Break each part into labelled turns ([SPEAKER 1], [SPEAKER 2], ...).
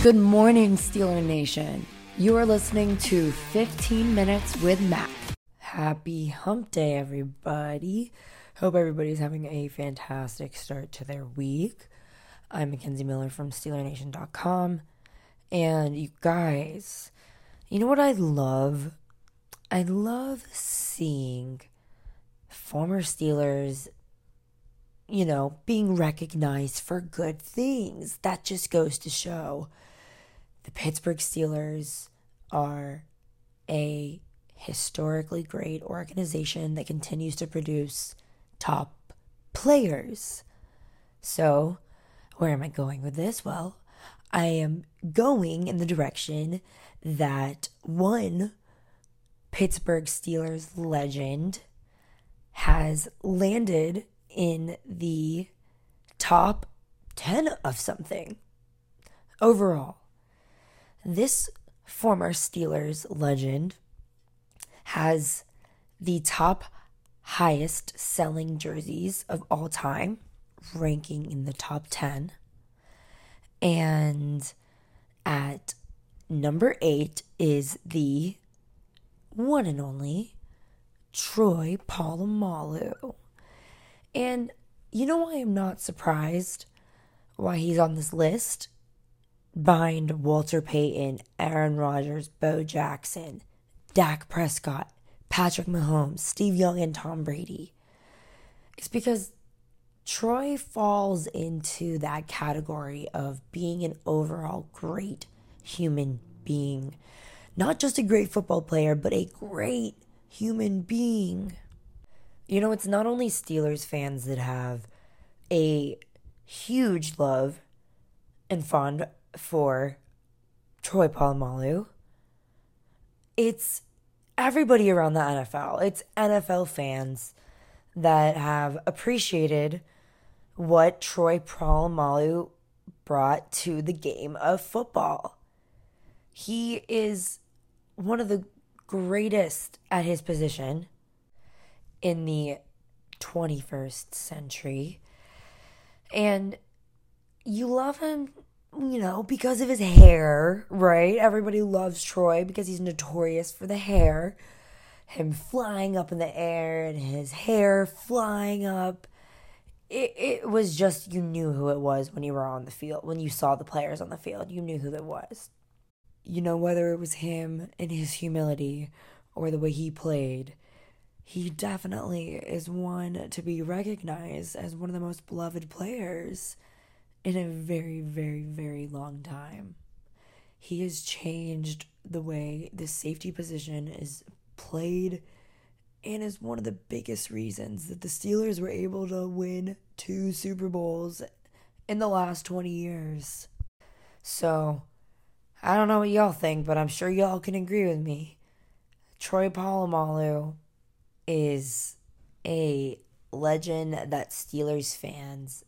[SPEAKER 1] Good morning, Steeler Nation. You are listening to 15 Minutes with Mac. Happy hump day, everybody. Hope everybody's having a fantastic start to their week. I'm Mackenzie Miller from SteelerNation.com. And you guys, you know what I love? I love seeing former Steelers, you know, being recognized for good things. That just goes to show the Pittsburgh Steelers are a historically great organization that continues to produce top players. So, where am I going with this? Well, I am going in the direction that one Pittsburgh Steelers legend has landed in the top 10 of something overall. This former Steelers legend has the top highest selling jerseys of all time, ranking in the top 10. And at number eight is the one and only Troy Polamalu. And you know why I'm not surprised why he's on this list? Behind Walter Payton, Aaron Rodgers, Bo Jackson, Dak Prescott, Patrick Mahomes, Steve Young, and Tom Brady. It's because Troy falls into that category of being an overall great human being. Not just a great football player, but a great human being. You know, it's not only Steelers fans that have a huge love and fond for Troy Polamalu. It's everybody around the NFL. It's NFL fans that have appreciated what Troy Polamalu brought to the game of football. He is one of the greatest at his position in the 21st century. And you love him, you know, because of his hair, right? Everybody loves Troy because he's notorious for the hair. Him flying up in the air and his hair flying up. It, it was just, you knew who it was when you were on the field. When you saw the players on the field, you knew who it was. You know, whether it was him and his humility or the way he played he definitely is one to be recognized as one of the most beloved players in a very, very, very long time. He has changed the way the safety position is played and is one of the biggest reasons that the Steelers were able to win two Super Bowls in the last 20 years. So, I don't know what y'all think, but I'm sure y'all can agree with me. Troy Polamalu is a legend that Steelers fans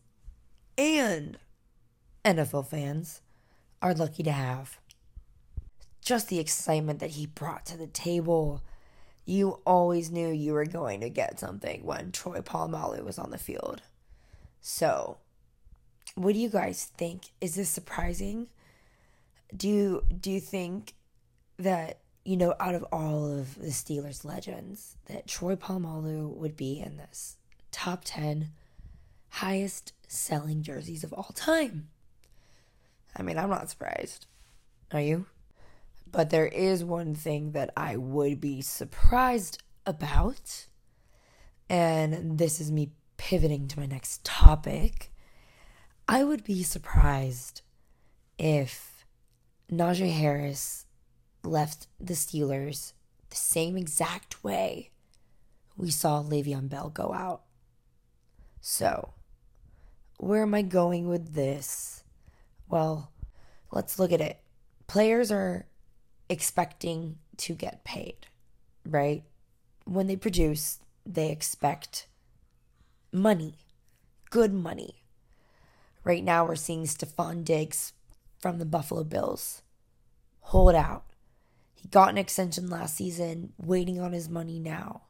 [SPEAKER 1] and NFL fans are lucky to have. Just the excitement that he brought to the table. You always knew you were going to get something when Troy Polamalu was on the field. So, what do you guys think? Is this surprising? Do you, do you think that you know, out of all of the Steelers legends, that Troy Polamalu would be in this top 10 highest selling jerseys of all time. I mean, I'm not surprised. Are you? But there is one thing that I would be surprised about. And this is me pivoting to my next topic. I would be surprised if Najee Harris left the Steelers the same exact way we saw Le'Veon Bell go out. So, where am I going with this? Well, let's look at it. Players are expecting to get paid, right? When they produce, they expect money, good money. Right now, we're seeing Stefon Diggs from the Buffalo Bills hold out he got an extension last season, waiting on his money now.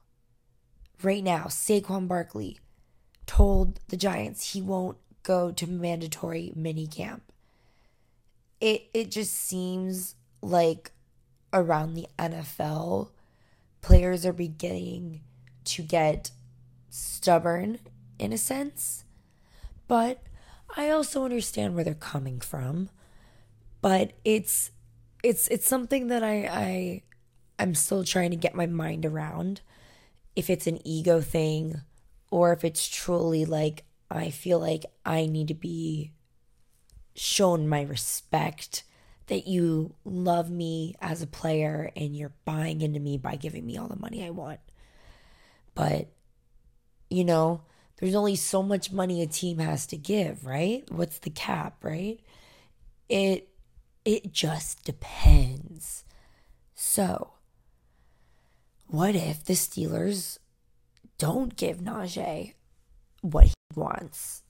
[SPEAKER 1] Right now, Saquon Barkley told the Giants he won't go to mandatory mini camp. It it just seems like around the NFL players are beginning to get stubborn in a sense. But I also understand where they're coming from. But it's it's it's something that I I I'm still trying to get my mind around if it's an ego thing or if it's truly like I feel like I need to be shown my respect that you love me as a player and you're buying into me by giving me all the money I want. But, you know, there's only so much money a team has to give, right? What's the cap, right? It it just depends. So, what if the Steelers don't give Najee what he wants?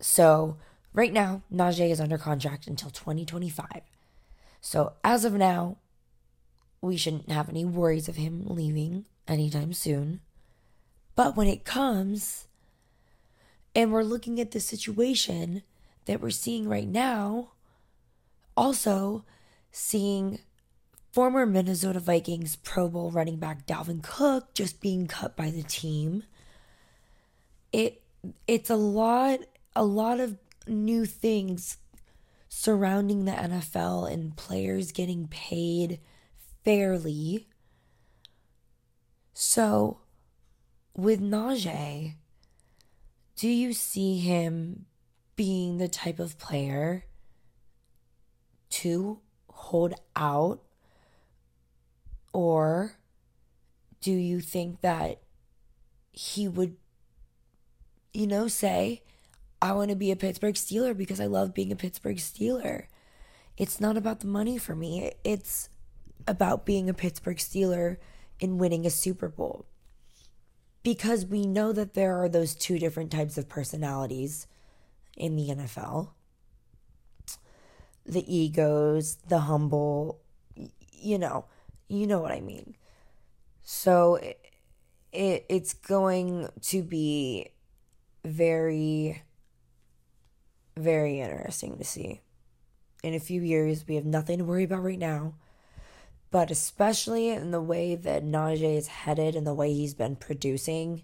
[SPEAKER 1] So, right now, Najee is under contract until 2025. So, as of now, we shouldn't have any worries of him leaving anytime soon. But when it comes, and we're looking at the situation that we're seeing right now, also seeing former Minnesota Vikings Pro Bowl running back Dalvin Cook just being cut by the team. It it's a lot a lot of new things surrounding the NFL and players getting paid fairly. So, with Najee, do you see him being the type of player to hold out? Or do you think that he would, you know, say, I want to be a Pittsburgh Steeler because I love being a Pittsburgh Steeler? It's not about the money for me, it's about being a Pittsburgh Steeler and winning a Super Bowl. Because we know that there are those two different types of personalities in the NFL the egos, the humble, you know, you know what I mean. So it, it it's going to be very very interesting to see. In a few years, we have nothing to worry about right now. But especially in the way that Najee is headed and the way he's been producing,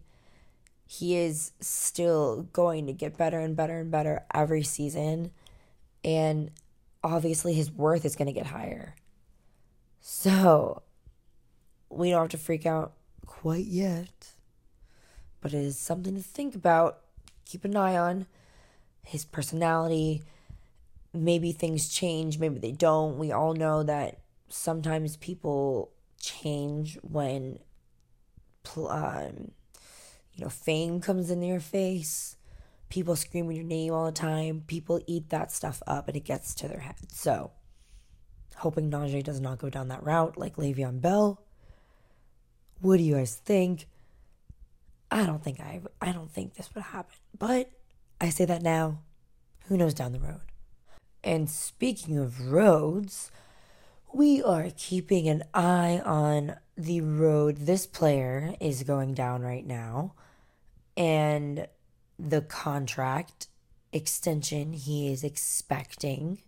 [SPEAKER 1] he is still going to get better and better and better every season. And obviously, his worth is going to get higher. So, we don't have to freak out quite yet. But it is something to think about, keep an eye on his personality. Maybe things change, maybe they don't. We all know that sometimes people change when um, you know fame comes in your face. People screaming your name all the time. People eat that stuff up and it gets to their head. So hoping Najee does not go down that route like Le'Veon Bell. What do you guys think? I don't think I I don't think this would happen but I say that now who knows down the road and speaking of roads we are keeping an eye on the road this player is going down right now and the contract extension he is expecting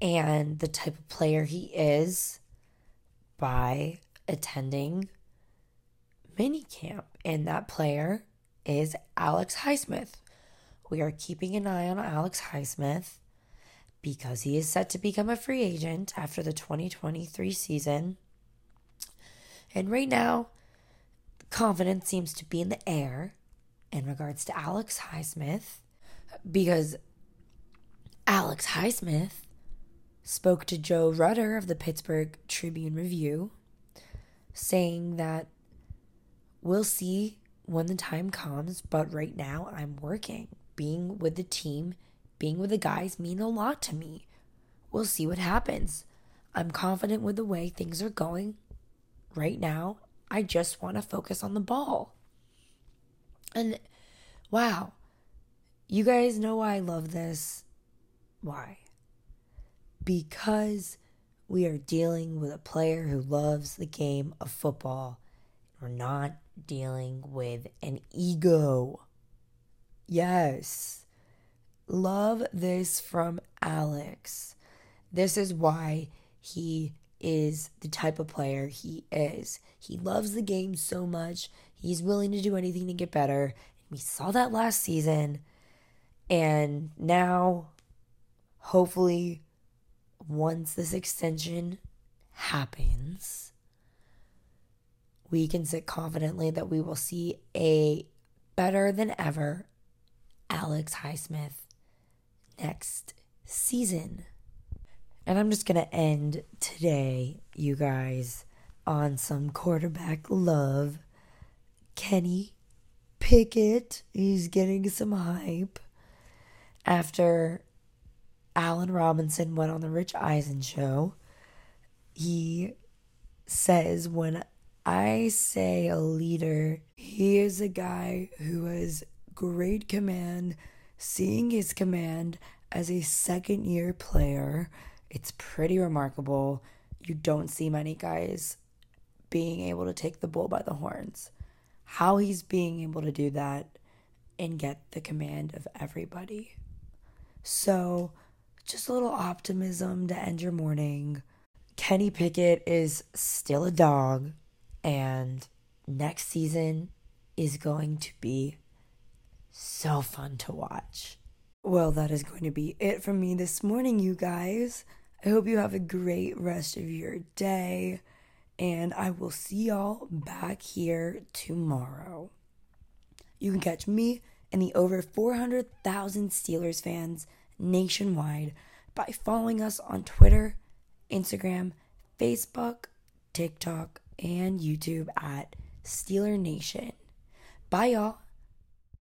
[SPEAKER 1] and the type of player he is by attending minicamp. And that player is Alex Highsmith. We are keeping an eye on Alex Highsmith because he is set to become a free agent after the 2023 season. And right now, confidence seems to be in the air in regards to Alex Highsmith because Alex Highsmith spoke to Joe Rutter of the Pittsburgh Tribune Review saying that we'll see when the time comes, but right now I'm working. Being with the team being with the guys mean a lot to me. We'll see what happens. I'm confident with the way things are going. Right now, I just want to focus on the ball. And wow, you guys know why I love this. Why? Because we are dealing with a player who loves the game of football. We're not dealing with an ego. Yes love this from Alex. This is why he is the type of player he is. He loves the game so much, he's willing to do anything to get better. We saw that last season. And now, hopefully, once this extension happens, we can sit confidently that we will see a better than ever Alex Highsmith next season. And I'm just going to end today, you guys, on some quarterback love. Kenny Pickett he's getting some hype after Allen Robinson went on the Rich Eisen show. He says, When I say a leader, he is a guy who has great command, seeing his command as a second year player it's pretty remarkable. You don't see many guys being able to take the bull by the horns. How he's being able to do that and get the command of everybody. So, just a little optimism to end your morning. Kenny Pickett is still a dog, and next season is going to be so fun to watch. Well, that is going to be it from me this morning, you guys. I hope you have a great rest of your day, and I will see y'all back here tomorrow. You can catch me and the over 400,000 Steelers fans nationwide by following us on Twitter, Instagram, Facebook, TikTok, and YouTube at Steeler Nation. Bye, y'all.